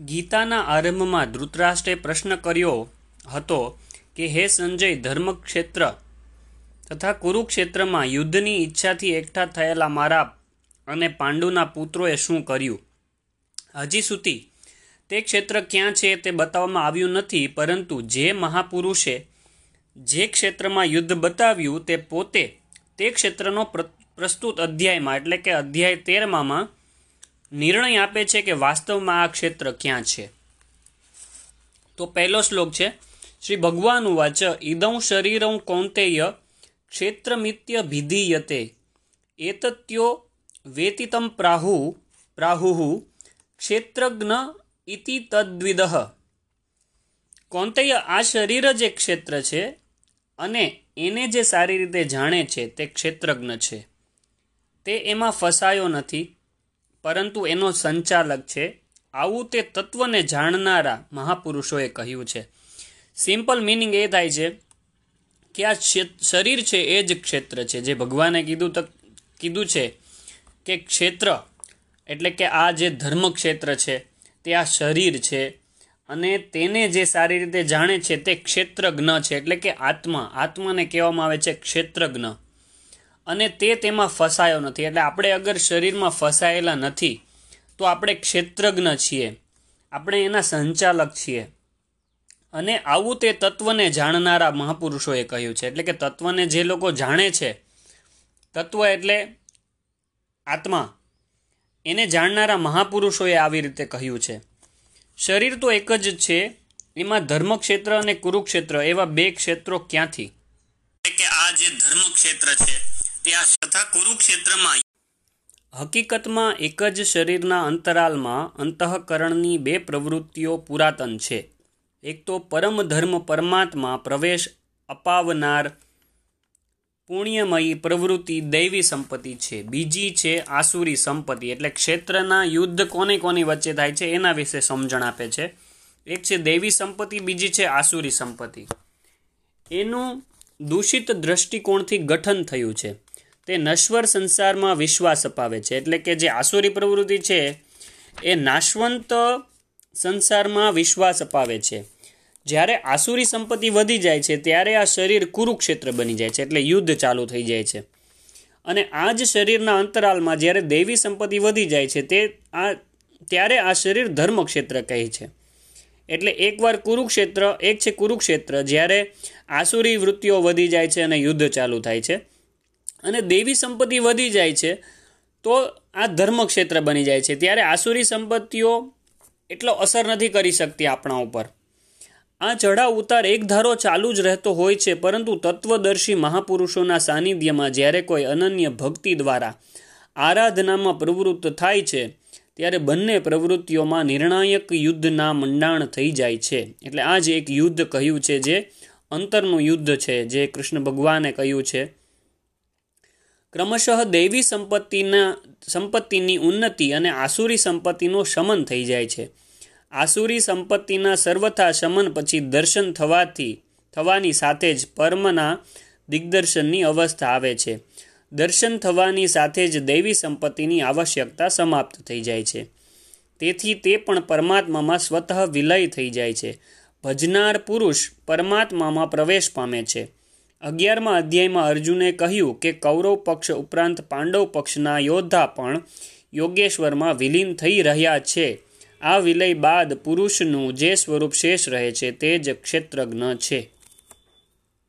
ગીતાના આરંભમાં ધૃતરાષ્ટ્રે પ્રશ્ન કર્યો હતો કે, હે સંજય, ધર્મક્ષેત્ર તથા કુરુક્ષેત્રમાં યુદ્ધની ઈચ્છાથી એકઠા થયેલા મારા અને પાંડુના પુત્રોએ શું કર્યું? હજી સુધી તે ક્ષેત્ર ક્યાં છે તે બતાવવામાં આવ્યું નથી, પરંતુ જે મહાપુરુષે જે ક્ષેત્રમાં યુદ્ધ બતાવ્યું તે પોતે તે ક્ષેત્રનો પ્રસ્તુત અધ્યાયમાં, એટલે કે અધ્યાય તેરમામાં નિર્ણય આપે છે કે વાસ્તવમાં આ ક્ષેત્ર ક્યાં છે. તો પહેલો શ્લોક છે, શ્રી ભગવાન વાચ ઇદં શરીરં કૌંતેય ક્ષેત્રમિત્ય ભિધીયતે. એતત્યો વેતિતમ પ્રાહુ પ્રાહુ ક્ષેત્રજ્ઞ ઇતિ તદ્વિદ. કૌંતેય આ શરીર જ એક ક્ષેત્ર છે અને એને જે સારી રીતે જાણે છે તે ક્ષેત્રજ્ઞ છે. તે એમાં ફસાયો નથી. પરંતુ એનો સંચાલક છે. આવું તે તત્વને જાણનારા મહાપુરુષોએ કહ્યું છે. સિમ્પલ મિનિંગ એ થાય છે કે આ શરીર છે એ જ ક્ષેત્ર છે. જે ભગવાને કીધું તક, કીધું છે કે ક્ષેત્ર એટલે કે આ જે ધર્મ ક્ષેત્ર છે તે આ શરીર છે અને તેને જે સારી રીતે જાણે છે તે ક્ષેત્રજ્ઞ છે. એટલે કે આત્મા. આત્માને કહેવામાં આવે છે ક્ષેત્રજ્ઞ. અને તે તેમાં ફસાયો નથી. એટલે આપણે અગર શરીરમાં ફસાયેલા નથી, તો આપણે ક્ષેત્રજ્ઞ છીએ. આપણે એના સંચાલક છીએ. અને આવું તે તત્વને જાણનારા મહાપુરુષોએ કહ્યું છે. એટલે કે તત્વને જે લોકો જાણે છે, તત્વ એટલે આત્મા. એને જાણનારા મહાપુરુષોએ આવી રીતે કહ્યું છે. શરીર તો એક જ છે, એમાં ધર્મક્ષેત્ર અને કુરુક્ષેત્ર એવા બે ક્ષેત્રો ક્યાંથી? કે આ જે ધર્મક્ષેત્ર છે તે આ તથા કુરુક્ષેત્રમાં. હકીકતમાં એક જ શરીરના અંતરાલમાં અંતઃકરણની બે પ્રવૃત્તિઓ પુરાતન છે. એક તો પરમ ધર્મ પરમાત્મા પ્રવેશ અપાવનાર પુણ્યમયી પ્રવૃત્તિ દૈવી સંપત્તિ છે. બીજી છે આસુરી સંપત્તિ, એટલે ક્ષેત્રના યુદ્ધ કોને કોની વચ્ચે થાય છે એના વિશે સમજણ આપે છે. એક છે દૈવી સંપત્તિ, બીજી છે આસુરી સંપત્તિ. એનું દૂષિત દ્રષ્ટિકોણથી ગઠન થયું છે. તે નશ્વર સંસારમાં વિશ્વાસ અપાવે છે. એટલે કે જે આસુરી પ્રવૃત્તિ છે, એ નાશવંત સંસારમાં વિશ્વાસ અપાવે છે. જ્યારે આસુરી સંપત્તિ વધી જાય છે, ત્યારે આ શરીર કુરુક્ષેત્ર બની જાય છે, એટલે યુદ્ધ ચાલુ થઈ જાય છે. અને આ જ શરીરના અંતરાલમાં જ્યારે દૈવી સંપત્તિ વધી જાય છે, તે આ, ત્યારે આ શરીર ધર્મક્ષેત્ર કહે છે. એટલે એકવાર કુરુક્ષેત્ર, એક છે કુરુક્ષેત્ર, જ્યારે આસુરી વૃત્તિઓ વધી જાય છે અને યુદ્ધ ચાલુ થાય છે. અને દેવી સંપત્તિ વધી જાય છે, તો આ ધર્મ ક્ષેત્ર બની જાય છે. ત્યારે આસુરી સંપત્તિઓ એટલો અસર નથી કરી શકતી આપણા ઉપર. આ ચઢાવ ઉતાર એક ધારો ચાલુ જ રહેતો હોય છે, પરંતુ તત્વદર્શી મહાપુરુષોના સાનિધ્યમાં જ્યારે કોઈ અનન્ય ભક્તિ દ્વારા આરાધનામાં પ્રવૃત્ત થાય છે, ત્યારે બંને પ્રવૃત્તિઓમાં નિર્ણાયક યુદ્ધના મંડાણ થઈ જાય છે. એટલે આ જે એક યુદ્ધ કહ્યું છે, જે અંતરનું યુદ્ધ છે, જે કૃષ્ણ ભગવાને કહ્યું છે. ક્રમશઃ દૈવી સંપત્તિના, સંપત્તિની ઉન્નતિ અને આસુરી સંપત્તિનો શમન થઈ જાય છે. આસુરી સંપત્તિના સર્વથા શમન પછી દર્શન થવાથી, થવાની સાથે જ પરમના દિગ્દર્શનની અવસ્થા આવે છે. દર્શન થવાની સાથે જ દૈવી સંપત્તિની આવશ્યકતા સમાપ્ત થઈ જાય છે. તેથી તે પણ પરમાત્મામાં સ્વતઃ વિલય થઈ જાય છે. ભજનાર પુરુષ પરમાત્મામાં પ્રવેશ પામે છે. અગિયારમા અધ્યાયમાં અર્જુને કહ્યું કે કૌરવ પક્ષ ઉપરાંત પાંડવ પક્ષના યોદ્ધા પણ યોગેશ્વરમાં વિલીન થઈ રહ્યા છે. આ વિલય બાદ પુરુષનું જે સ્વરૂપ શેષ રહે છે તે જ ક્ષેત્રજ્ઞ છે.